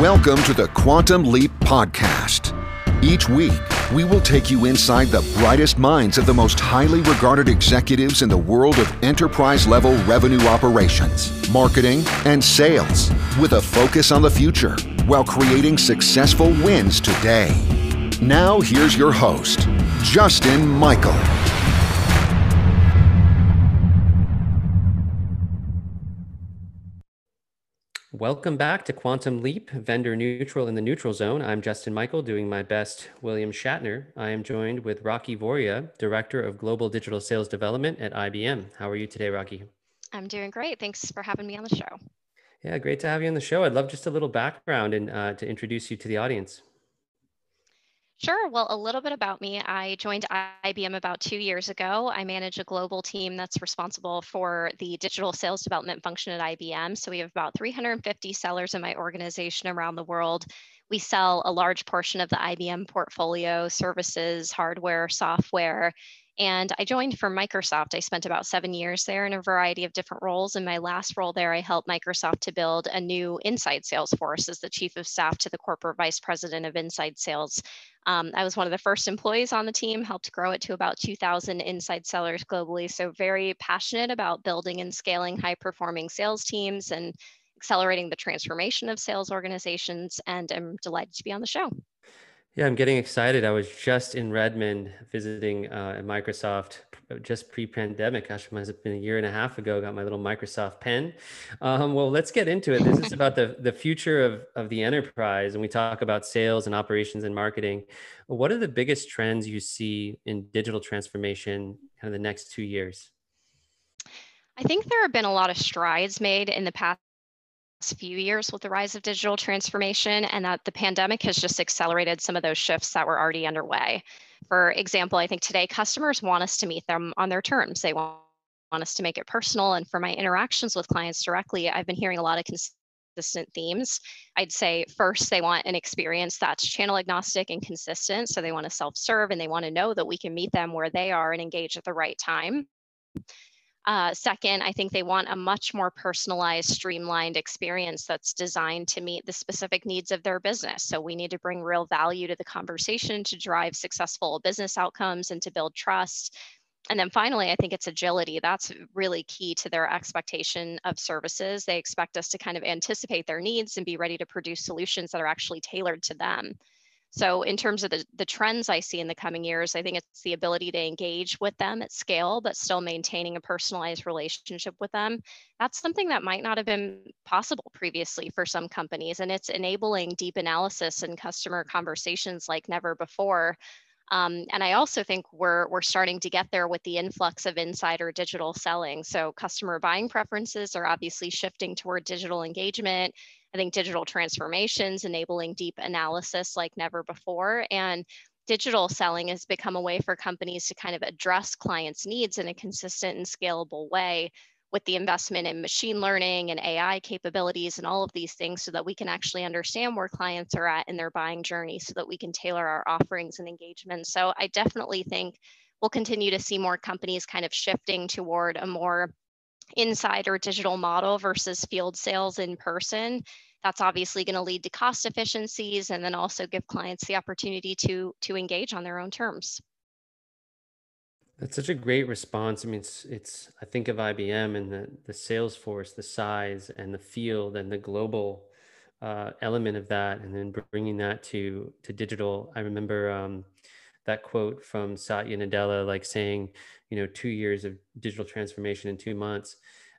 Welcome to the Quantum Leap Podcast. Each week, we will take you inside the brightest minds of the most highly regarded executives in the world of enterprise level revenue operations, marketing, and sales, with a focus on the future while creating successful wins today. Now, here's your host, Justin Michael. Welcome back to Quantum Leap, vendor neutral in the neutral zone. I'm Justin Michael, doing my best William Shatner. I am joined with Rakhi Voria, Director of Global Digital Sales Development at IBM. How are you today, Rakhi? I'm doing great. Thanks for having me on the show. Yeah, great to have you on the show. I'd love just a little background and uh, to introduce you to the audience. Sure. Well, a little bit about me. I joined IBM about two years ago. I manage a global team that's responsible for the digital sales development function at IBM. So we have about 350 sellers in my organization around the world. We sell a large portion of the IBM portfolio, services, hardware, software, and I joined from Microsoft. I spent about seven years there in a variety of different roles. In my last role there, I helped Microsoft to build a new inside sales force as the chief of staff to the corporate vice president of inside sales. Um, I was one of the first employees on the team, helped grow it to about 2,000 inside sellers globally. So, very passionate about building and scaling high performing sales teams and accelerating the transformation of sales organizations. And I'm delighted to be on the show. Yeah, I'm getting excited. I was just in Redmond visiting uh, at Microsoft just pre-pandemic. Gosh, it must have been a year and a half ago. Got my little Microsoft pen. Um, well, let's get into it. This is about the the future of of the enterprise, and we talk about sales and operations and marketing. What are the biggest trends you see in digital transformation kind of the next two years? I think there have been a lot of strides made in the past few years with the rise of digital transformation and that the pandemic has just accelerated some of those shifts that were already underway. For example, I think today customers want us to meet them on their terms. They want, us to make it personal. And for my interactions with clients directly, I've been hearing a lot of consistent themes. I'd say first, they want an experience that's channel agnostic and consistent. So they want to self serve and they want to know that we can meet them where they are and engage at the right time. Uh, second, I think they want a much more personalized, streamlined experience that's designed to meet the specific needs of their business. So we need to bring real value to the conversation to drive successful business outcomes and to build trust. And then finally, I think it's agility. That's really key to their expectation of services. They expect us to kind of anticipate their needs and be ready to produce solutions that are actually tailored to them. So in terms of the, the trends I see in the coming years, I think it's the ability to engage with them at scale, but still maintaining a personalized relationship with them. That's something that might not have been possible previously for some companies. And it's enabling deep analysis and customer conversations like never before. Um, and I also think we're, we're starting to get there with the influx of insider digital selling. So customer buying preferences are obviously shifting toward digital engagement I think digital transformations enabling deep analysis like never before. And digital selling has become a way for companies to kind of address clients' needs in a consistent and scalable way with the investment in machine learning and AI capabilities and all of these things so that we can actually understand where clients are at in their buying journey so that we can tailor our offerings and engagements. So I definitely think we'll continue to see more companies kind of shifting toward a more inside or digital model versus field sales in person that's obviously going to lead to cost efficiencies and then also give clients the opportunity to to engage on their own terms. That's such a great response. I mean it's it's i think of ibm and the the sales force the size and the field and the global uh, element of that and then bringing that to to digital. I remember um, that quote from satya nadella like saying you know two years of digital transformation in two months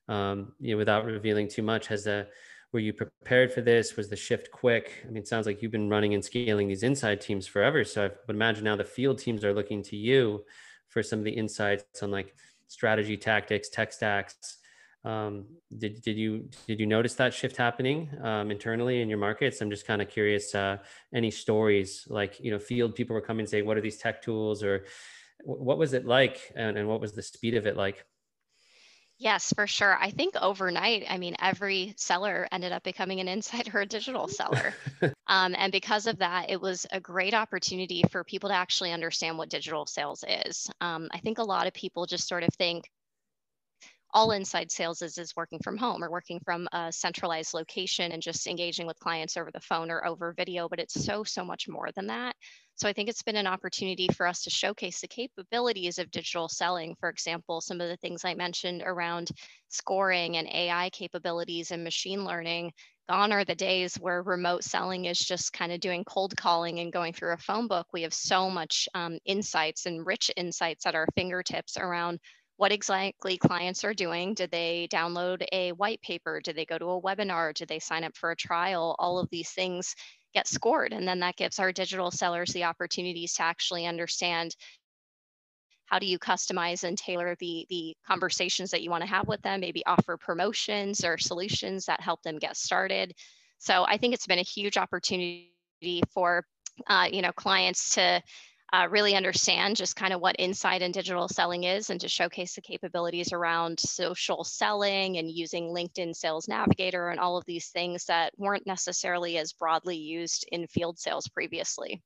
um, you know without revealing too much has a were you prepared for this? Was the shift quick? I mean it sounds like you've been running and scaling these inside teams forever. So i would imagine now the field teams are looking to you for some of the insights on like strategy tactics tech stacks. Um, did, did you did you notice that shift happening um, internally in your markets? I'm just kind of curious uh, any stories like you know field people were coming and saying what are these tech tools? or what was it like and, and what was the speed of it like Yes, for sure. I think overnight, I mean, every seller ended up becoming an insider or a digital seller. um, and because of that, it was a great opportunity for people to actually understand what digital sales is. Um, I think a lot of people just sort of think, all inside sales is, is working from home or working from a centralized location and just engaging with clients over the phone or over video, but it's so, so much more than that. So I think it's been an opportunity for us to showcase the capabilities of digital selling. For example, some of the things I mentioned around scoring and AI capabilities and machine learning. Gone are the days where remote selling is just kind of doing cold calling and going through a phone book. We have so much um, insights and rich insights at our fingertips around what exactly clients are doing. Did they download a white paper? Did they go to a webinar? Did they sign up for a trial? All of these things get scored. And then that gives our digital sellers the opportunities to actually understand how do you customize and tailor the, the conversations that you want to have with them, maybe offer promotions or solutions that help them get started. So I think it's been a huge opportunity for uh, you know clients to uh, really understand just kind of what inside and digital selling is and to showcase the capabilities around social selling and using LinkedIn Sales Navigator and all of these things that weren't necessarily as broadly used in field sales previously.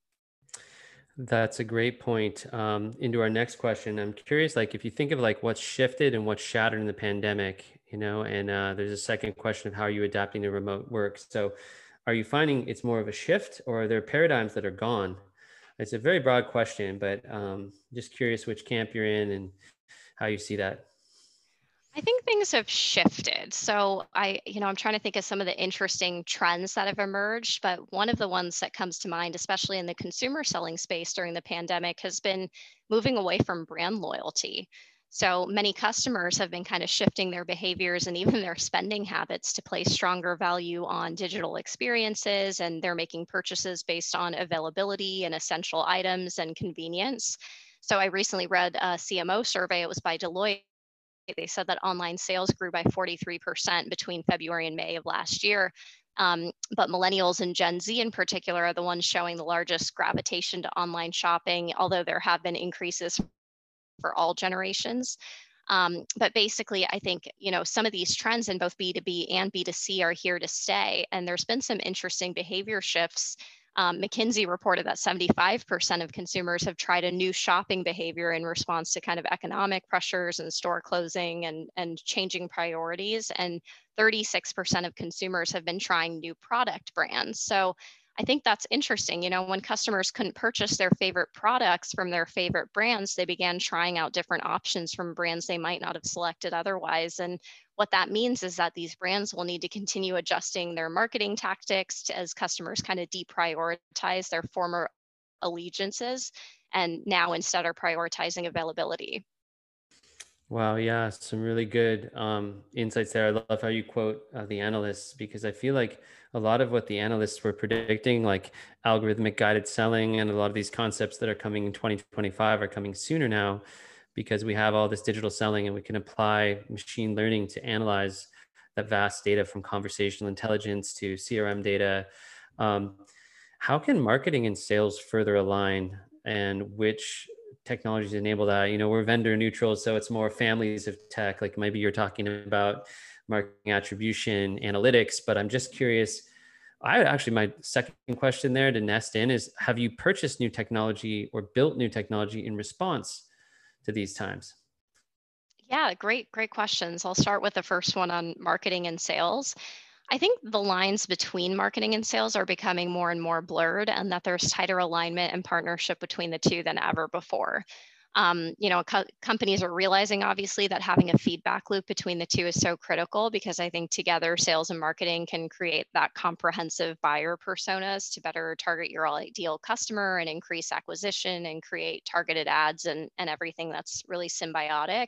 That's a great point. Um, into our next question, I'm curious, like if you think of like what's shifted and what's shattered in the pandemic, you know, and uh, there's a second question of how are you adapting to remote work. So, are you finding it's more of a shift, or are there paradigms that are gone? It's a very broad question, but um, just curious which camp you're in and how you see that. I think things have shifted. So I, you know, I'm trying to think of some of the interesting trends that have emerged, but one of the ones that comes to mind, especially in the consumer selling space during the pandemic, has been moving away from brand loyalty. So many customers have been kind of shifting their behaviors and even their spending habits to place stronger value on digital experiences, and they're making purchases based on availability and essential items and convenience. So I recently read a CMO survey, it was by Deloitte. They said that online sales grew by 43% between February and May of last year. Um, but millennials and Gen Z in particular are the ones showing the largest gravitation to online shopping, although there have been increases for all generations. Um, but basically, I think you know some of these trends in both B2B and B2C are here to stay, and there's been some interesting behavior shifts. Um, McKinsey reported that 75% of consumers have tried a new shopping behavior in response to kind of economic pressures and store closing and, and changing priorities. And 36% of consumers have been trying new product brands. So I think that's interesting. You know, when customers couldn't purchase their favorite products from their favorite brands, they began trying out different options from brands they might not have selected otherwise. And what that means is that these brands will need to continue adjusting their marketing tactics to, as customers kind of deprioritize their former allegiances and now instead are prioritizing availability. Wow, yeah, some really good um, insights there. I love how you quote uh, the analysts because I feel like a lot of what the analysts were predicting, like algorithmic guided selling, and a lot of these concepts that are coming in 2025 are coming sooner now because we have all this digital selling and we can apply machine learning to analyze that vast data from conversational intelligence to CRM data. Um, how can marketing and sales further align and which technologies enable that. You know, we're vendor neutral, so it's more families of tech. Like maybe you're talking about marketing attribution, analytics, but I'm just curious. I actually, my second question there to nest in is Have you purchased new technology or built new technology in response to these times? Yeah, great, great questions. I'll start with the first one on marketing and sales. I think the lines between marketing and sales are becoming more and more blurred, and that there's tighter alignment and partnership between the two than ever before. Um, you know, co- companies are realizing obviously that having a feedback loop between the two is so critical because I think together sales and marketing can create that comprehensive buyer personas to better target your ideal customer and increase acquisition and create targeted ads and, and everything that's really symbiotic.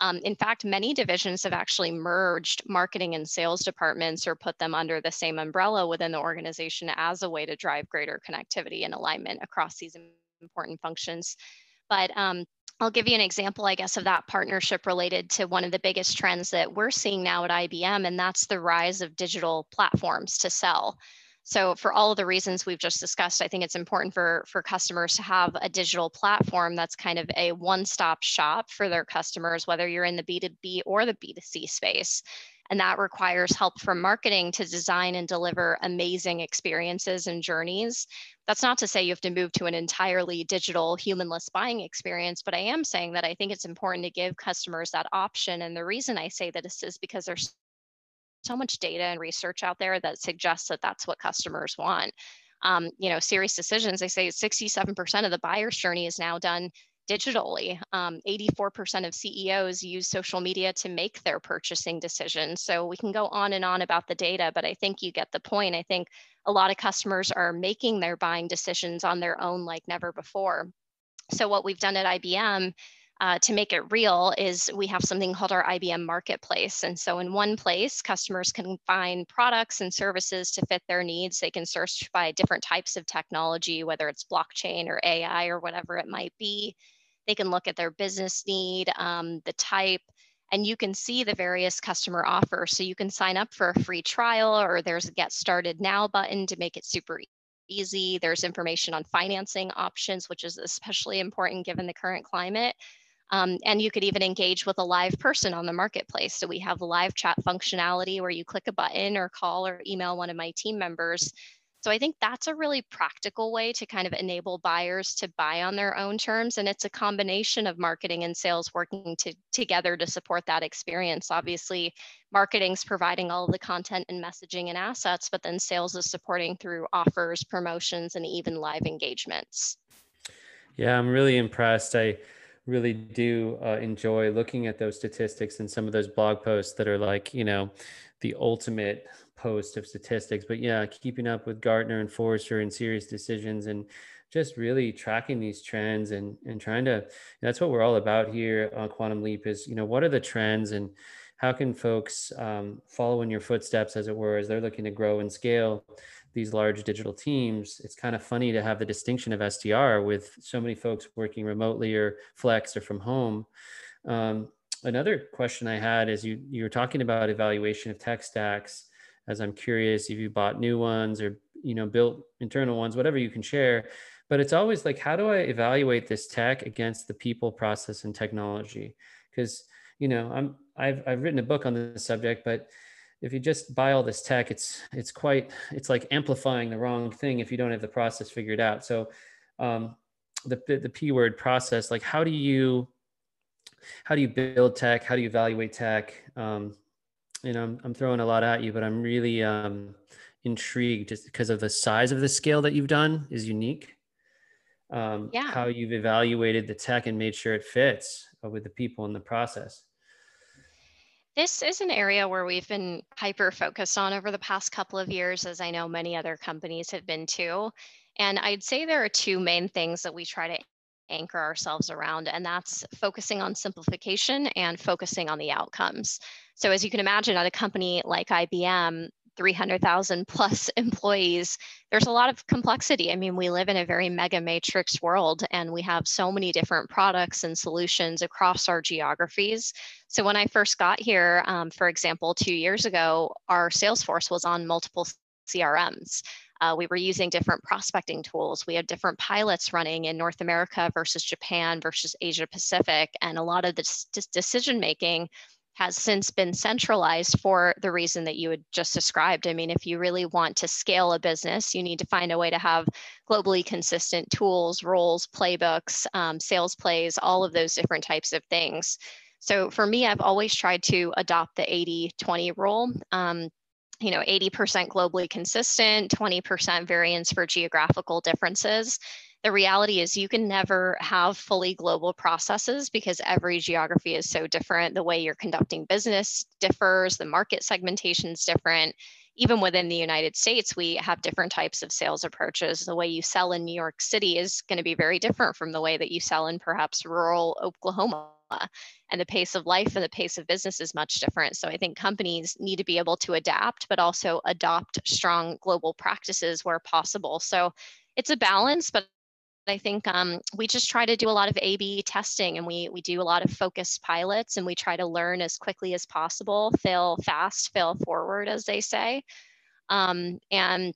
Um, in fact, many divisions have actually merged marketing and sales departments or put them under the same umbrella within the organization as a way to drive greater connectivity and alignment across these important functions. But um, I'll give you an example, I guess, of that partnership related to one of the biggest trends that we're seeing now at IBM, and that's the rise of digital platforms to sell. So for all of the reasons we've just discussed, I think it's important for, for customers to have a digital platform that's kind of a one-stop shop for their customers, whether you're in the B2B or the B2C space. And that requires help from marketing to design and deliver amazing experiences and journeys. That's not to say you have to move to an entirely digital, humanless buying experience, but I am saying that I think it's important to give customers that option. And the reason I say that is because there's so much data and research out there that suggests that that's what customers want. Um, you know, SiriusDecisions, they say 67% of the buyer's journey is now done digitally. Um, 84% of CEOs use social media to make their purchasing decisions. So we can go on and on about the data, but I think you get the point. I think a lot of customers are making their buying decisions on their own like never before. So what we've done at IBM uh, to make it real is we have something called our IBM Marketplace. And so in one place, customers can find products and services to fit their needs. They can search by different types of technology, whether it's blockchain or AI or whatever it might be. They can look at their business need, um, the type, and you can see the various customer offers. So you can sign up for a free trial or there's a get started now button to make it super easy. There's information on financing options, which is especially important given the current climate. Um, and you could even engage with a live person on the marketplace. So we have live chat functionality where you click a button or call or email one of my team members so I think that's a really practical way to kind of enable buyers to buy on their own terms. And it's a combination of marketing and sales working to, together to support that experience. Obviously, marketing's providing all the content and messaging and assets, but then sales is supporting through offers, promotions, and even live engagements. Yeah, I'm really impressed. I really do uh, enjoy looking at those statistics and some of those blog posts that are like, you know, the ultimate post of statistics, but yeah, keeping up with Gartner and Forrester and SiriusDecisions and just really tracking these trends and and trying to that's what we're all about here on Quantum Leap is you know what are the trends and how can folks um, follow in your footsteps as it were as they're looking to grow and scale these large digital teams it's kind of funny to have the distinction of SDR with so many folks working remotely or flex or from home um, another question I had is you you were talking about evaluation of tech stacks as I'm curious if you bought new ones or you know built internal ones, whatever you can share. But it's always like, how do I evaluate this tech against the people, process, and technology? Because you know, I'm I've I've written a book on this subject, but if you just buy all this tech, it's it's quite it's like amplifying the wrong thing if you don't have the process figured out. So um, the the p word process, like how do you how do you build tech? How do you evaluate tech? Um, you know, I'm, I'm throwing a lot at you, but I'm really um, intrigued just because of the size of the scale that you've done is unique. Um, yeah. How you've evaluated the tech and made sure it fits uh, with the people in the process. This is an area where we've been hyper focused on over the past couple of years, as I know many other companies have been too. And I'd say there are two main things that we try to anchor ourselves around, and that's focusing on simplification and focusing on the outcomes. So as you can imagine, at a company like IBM, 300,000 plus employees, there's a lot of complexity. I mean, we live in a very mega matrix world and we have so many different products and solutions across our geographies. So when I first got here, um, for example, two years ago, our Salesforce was on multiple CRMs. Uh, we were using different prospecting tools. We had different pilots running in North America versus Japan versus Asia Pacific. And a lot of the decision making has since been centralized for the reason that you had just described. I mean, if you really want to scale a business, you need to find a way to have globally consistent tools, roles, playbooks, um, sales plays, all of those different types of things. So for me, I've always tried to adopt the 80 20 rule. Um, you know, 80% globally consistent, 20% variance for geographical differences the reality is you can never have fully global processes because every geography is so different. The way you're conducting business differs, the market segmentation is different. Even within the United States, we have different types of sales approaches. The way you sell in New York City is going to be very different from the way that you sell in perhaps rural Oklahoma. And the pace of life and the pace of business is much different. So I think companies need to be able to adapt, but also adopt strong global practices where possible. So it's a balance, but I think um, we just try to do a lot of A/B testing, and we we do a lot of focus pilots, and we try to learn as quickly as possible, fail fast, fail forward, as they say. Um, and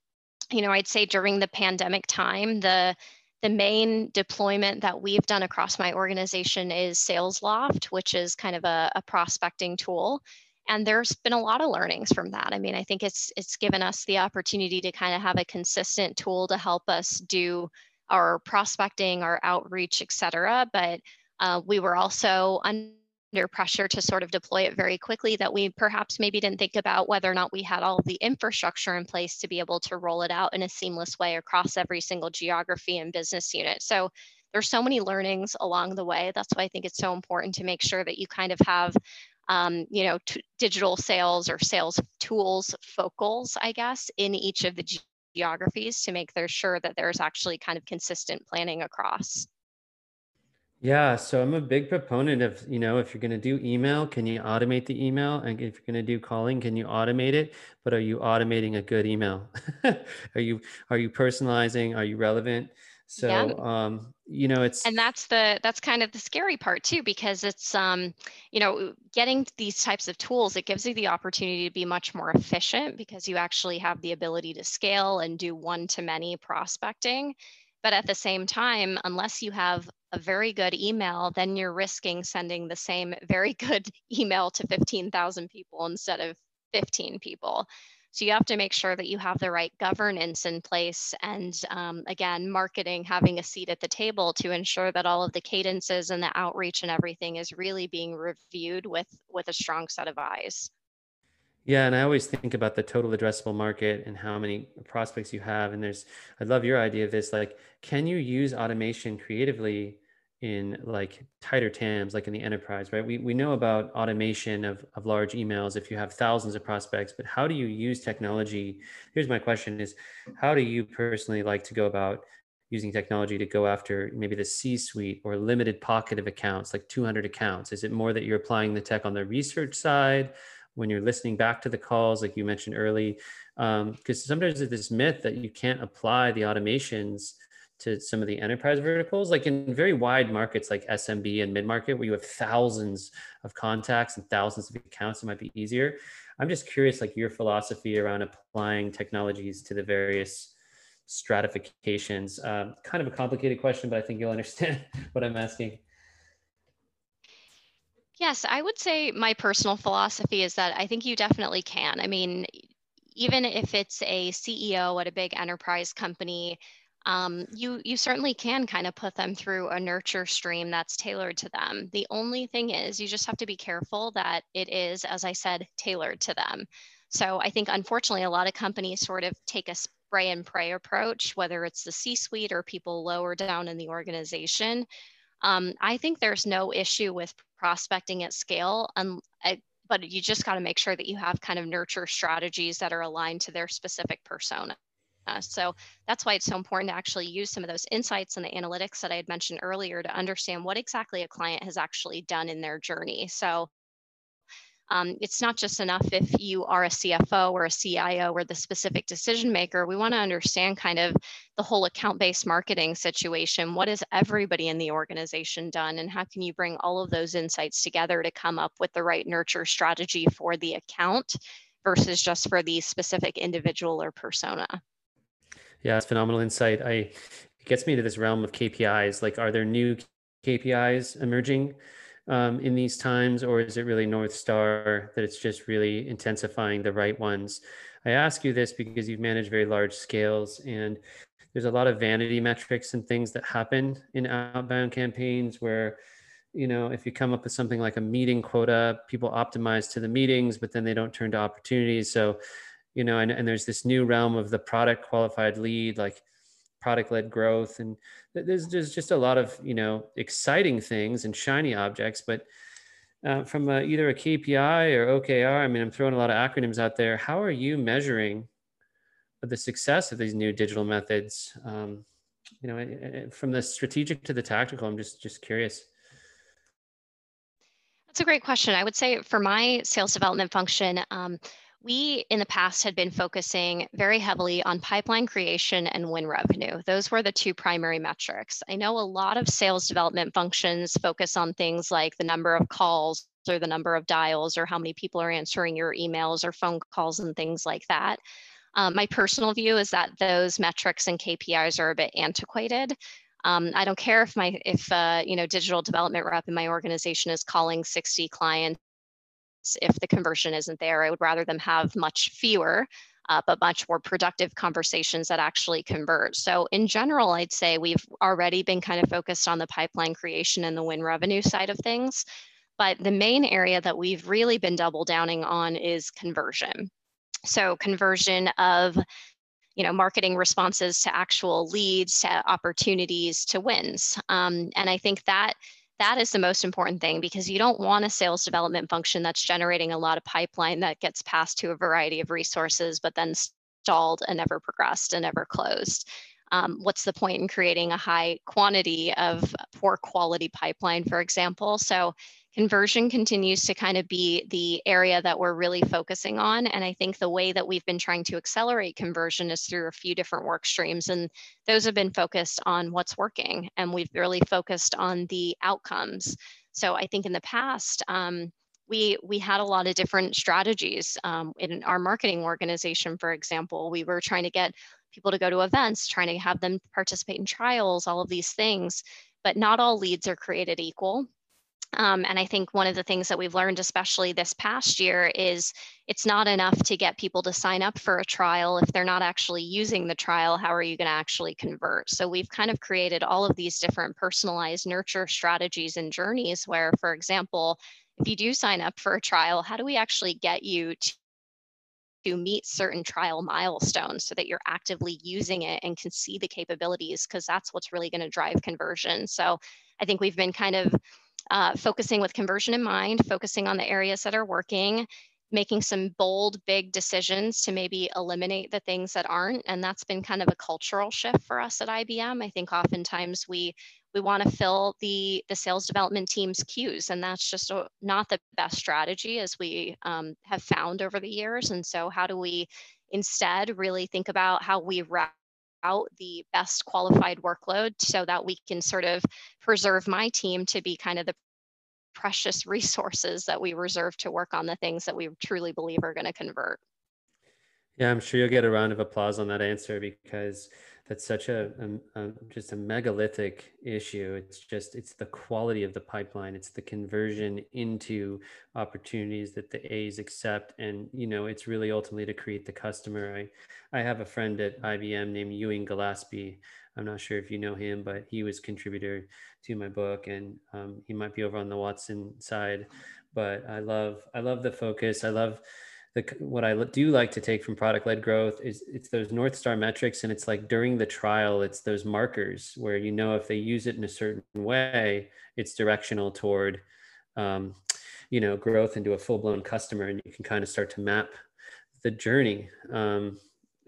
you know, I'd say during the pandemic time, the the main deployment that we've done across my organization is SalesLoft, which is kind of a, a prospecting tool. and there's been a lot of learnings from that i mean i think it's it's given us the opportunity to kind of have a consistent tool to help us do our prospecting our outreach et cetera but uh, we were also under pressure to sort of deploy it very quickly that we perhaps maybe didn't think about whether or not we had all the infrastructure in place to be able to roll it out in a seamless way across every single geography and business unit. So there's so many learnings along the way. That's why i think it's so important to make sure that you kind of have um, you know, digital sales or sales tools focals, I guess, in each of the geographies to make sure that there's actually kind of consistent planning across. Yeah, so I'm a big proponent of, you know, if you're going to do email, can you automate the email? And if you're going to do calling, can you automate it? But are you automating a good email? are you are you personalizing? Are you relevant? So, yeah. um, you know, it's and that's the that's kind of the scary part too, because it's um, you know, getting these types of tools, it gives you the opportunity to be much more efficient because you actually have the ability to scale and do one to many prospecting. But at the same time, unless you have a very good email, then you're risking sending the same very good email to 15,000 people instead of 15 people. So you have to make sure that you have the right governance in place and um, again, marketing having a seat at the table to ensure that all of the cadences and the outreach and everything is really being reviewed with, with a strong set of eyes. Yeah, and I always think about the total addressable market and how many prospects you have. And there's, I love your idea of this. Like, can you use automation creatively in like tighter TAMs, like in the enterprise, right? We, we know about automation of, of large emails if you have thousands of prospects, but how do you use technology? Here's my question is how do you personally like to go about using technology to go after maybe the C suite or limited pocket of accounts, like 200 accounts? Is it more that you're applying the tech on the research side when you're listening back to the calls, like you mentioned early? Because um, sometimes there's this myth that you can't apply the automations to some of the enterprise verticals, like in very wide markets like SMB and mid market, where you have thousands of contacts and thousands of accounts, it might be easier. I'm just curious, like your philosophy around applying technologies to the various stratifications. Um, kind of a complicated question, but I think you'll understand what I'm asking. Yes, I would say my personal philosophy is that I think you definitely can. I mean, even if it's a CEO at a big enterprise company, um, you you certainly can kind of put them through a nurture stream that's tailored to them. The only thing is you just have to be careful that it is, as I said, tailored to them. So I think unfortunately a lot of companies sort of take a spray and pray approach, whether it's the C-suite or people lower down in the organization. Um, I think there's no issue with prospecting at scale, but you just got to make sure that you have kind of nurture strategies that are aligned to their specific persona. Uh, so that's why it's so important to actually use some of those insights and the analytics that I had mentioned earlier to understand what exactly a client has actually done in their journey. So um, it's not just enough if you are a CFO or a CIO or the specific decision maker. We want to understand kind of the whole account based marketing situation. What has everybody in the organization done? And how can you bring all of those insights together to come up with the right nurture strategy for the account versus just for the specific individual or persona? Yeah, it's phenomenal insight. I it gets me to this realm of KPIs. Like, are there new KPIs emerging um, in these times, or is it really North Star that it's just really intensifying the right ones? I ask you this because you've managed very large scales and there's a lot of vanity metrics and things that happen in outbound campaigns where you know if you come up with something like a meeting quota people optimize to the meetings but then they don't turn to opportunities so you know, and, and there's this new realm of the product qualified lead, like product led growth. And there's, there's just a lot of, you know, exciting things and shiny objects, but uh, from a, either a KPI or OKR, I mean, I'm throwing a lot of acronyms out there. How are you measuring the success of these new digital methods? Um, you know, from the strategic to the tactical, I'm just, just curious. That's a great question. I would say for my sales development function, um, we in the past had been focusing very heavily on pipeline creation and win revenue. Those were the two primary metrics. I know a lot of sales development functions focus on things like the number of calls or the number of dials or how many people are answering your emails or phone calls and things like that. Um, my personal view is that those metrics and KPIs are a bit antiquated. Um, I don't care if my if uh, you know digital development rep in my organization is calling 60 clients if the conversion isn't there. I would rather them have much fewer, uh, but much more productive conversations that actually convert. So, in general, I'd say we've already been kind of focused on the pipeline creation and the win revenue side of things. But the main area that we've really been double downing on is conversion. So, conversion of you know marketing responses to actual leads to opportunities to wins um, and i think that that is the most important thing because you don't want a sales development function that's generating a lot of pipeline that gets passed to a variety of resources but then stalled and never progressed and never closed. Um, what's the point in creating a high quantity of poor quality pipeline for example? So conversion continues to kind of be the area that we're really focusing on. And I think the way that we've been trying to accelerate conversion is through a few different work streams. And those have been focused on what's working. And we've really focused on the outcomes. So I think in the past, um, we, we had a lot of different strategies um, in our marketing organization, for example. We were trying to get people to go to events, trying to have them participate in trials, all of these things. But not all leads are created equal. Um, and I think one of the things that we've learned, especially this past year, is it's not enough to get people to sign up for a trial. If they're not actually using the trial, how are you going to actually convert? So we've kind of created all of these different personalized nurture strategies and journeys where, for example, if you do sign up for a trial, how do we actually get you to to meet certain trial milestones so that you're actively using it and can see the capabilities because that's what's really going to drive conversion. So I think we've been kind of uh, focusing with conversion in mind, focusing on the areas that are working, making some bold, big decisions to maybe eliminate the things that aren't. And that's been kind of a cultural shift for us at IBM. I think oftentimes we we want to fill the the sales development team's queues, and that's just a, not the best strategy as we um, have found over the years. And so, how do we instead really think about how we route out the best qualified workload so that we can sort of preserve my team to be kind of the precious resources that we reserve to work on the things that we truly believe are going to convert. Yeah, I'm sure you'll get a round of applause on that answer because that's such a, a, a, just a megalithic issue. It's just it's the quality of the pipeline. It's the conversion into opportunities that the a's accept. And you know it's really ultimately to create the customer. I i have a friend at ibm named ewing gillespie. I'm not sure if you know him but he was contributor to my book and um, he might be over on the watson side. But i love i love the focus. I love the what I do like to take from product led growth is it's those North Star metrics, and it's like during the trial, it's those markers where you know if they use it in a certain way, it's directional toward, um, you know, growth into a full blown customer, and you can kind of start to map the journey um,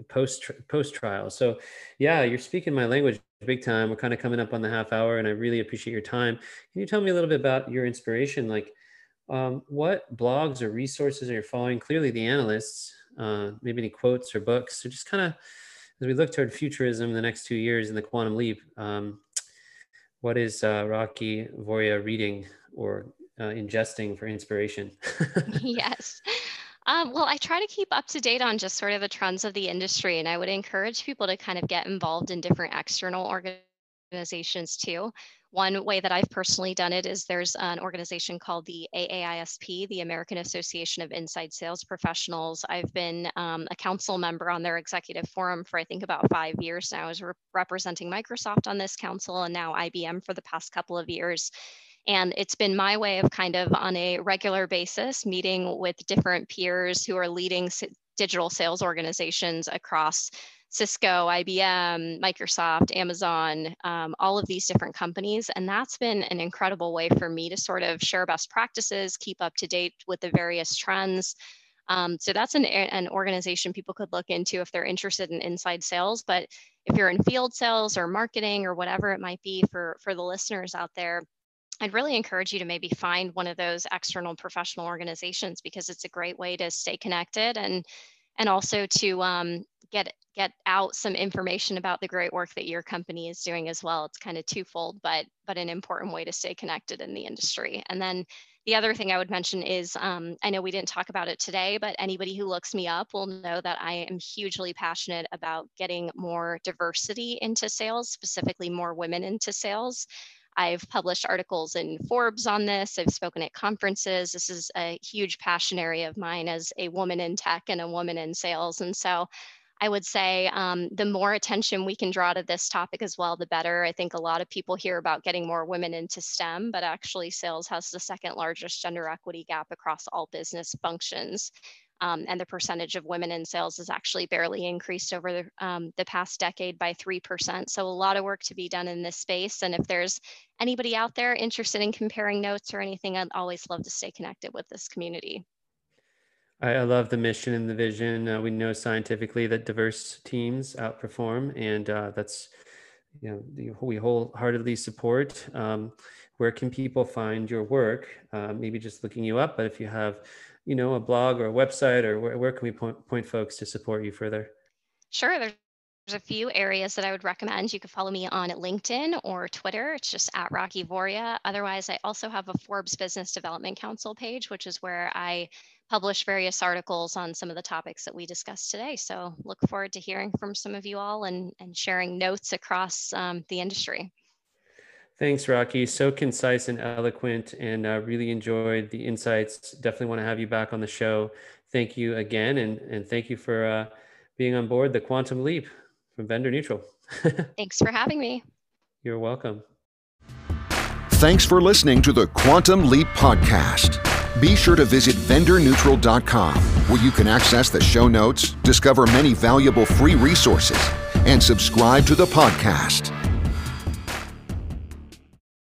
post post trial. So, yeah, you're speaking my language big time. We're kind of coming up on the half hour, and I really appreciate your time. Can you tell me a little bit about your inspiration, like? Um, what blogs or resources are you following? Clearly, the analysts, uh, maybe any quotes or books. So, just kind of as we look toward futurism in the next two years in the quantum leap, um, what is uh, Rakhi Voria reading or uh, ingesting for inspiration? yes. Um, well, I try to keep up to date on just sort of the trends of the industry, and I would encourage people to kind of get involved in different external organizations too. One way that I've personally done it is there's an organization called the AAISP, the American Association of Inside Sales Professionals. I've been um, a council member on their executive forum for I think about five years now, as re- representing Microsoft on this council and now IBM for the past couple of years. And it's been my way of kind of on a regular basis meeting with different peers who are leading digital sales organizations across Cisco, IBM, Microsoft, Amazon, um, all of these different companies. And that's been an incredible way for me to sort of share best practices, keep up to date with the various trends. Um, so that's an, an organization people could look into if they're interested in inside sales. But if you're in field sales or marketing or whatever it might be for, for the listeners out there, I'd really encourage you to maybe find one of those external professional organizations because it's a great way to stay connected and and also to um, get get out some information about the great work that your company is doing as well. It's kind of twofold, but but an important way to stay connected in the industry. And then the other thing I would mention is um, I know we didn't talk about it today, but anybody who looks me up will know that I am hugely passionate about getting more diversity into sales, specifically more women into sales. I've published articles in Forbes on this. I've spoken at conferences. This is a huge passion area of mine as a woman in tech and a woman in sales. And so I would say um, the more attention we can draw to this topic as well, the better. I think a lot of people hear about getting more women into STEM, but actually, sales has the second largest gender equity gap across all business functions. Um, and the percentage of women in sales has actually barely increased over the, um, the past decade by 3%. So, a lot of work to be done in this space. And if there's anybody out there interested in comparing notes or anything, I'd always love to stay connected with this community. I, love the mission and the vision. Uh, we know scientifically that diverse teams outperform, and uh, that's you know we wholeheartedly support. Um, where can people find your work? Uh, maybe just looking you up, but if you have, you know, a blog or a website, or where, where can we point, point folks to support you further? Sure. There's a few areas that I would recommend. You can follow me on LinkedIn or Twitter. It's just at Rakhi Voria. Otherwise, I also have a Forbes Business Development Council page, which is where I publish various articles on some of the topics that we discussed today. So look forward to hearing from some of you all and, and sharing notes across um, the industry. Thanks, Rakhi. So concise and eloquent, and uh, really enjoyed the insights. Definitely want to have you back on the show. Thank you again, and, and thank you for uh, being on board the Quantum Leap from Vendor Neutral. Thanks for having me. You're welcome. Thanks for listening to the Quantum Leap podcast. Be sure to visit vendorneutral.com where you can access the show notes, discover many valuable free resources, and subscribe to the podcast.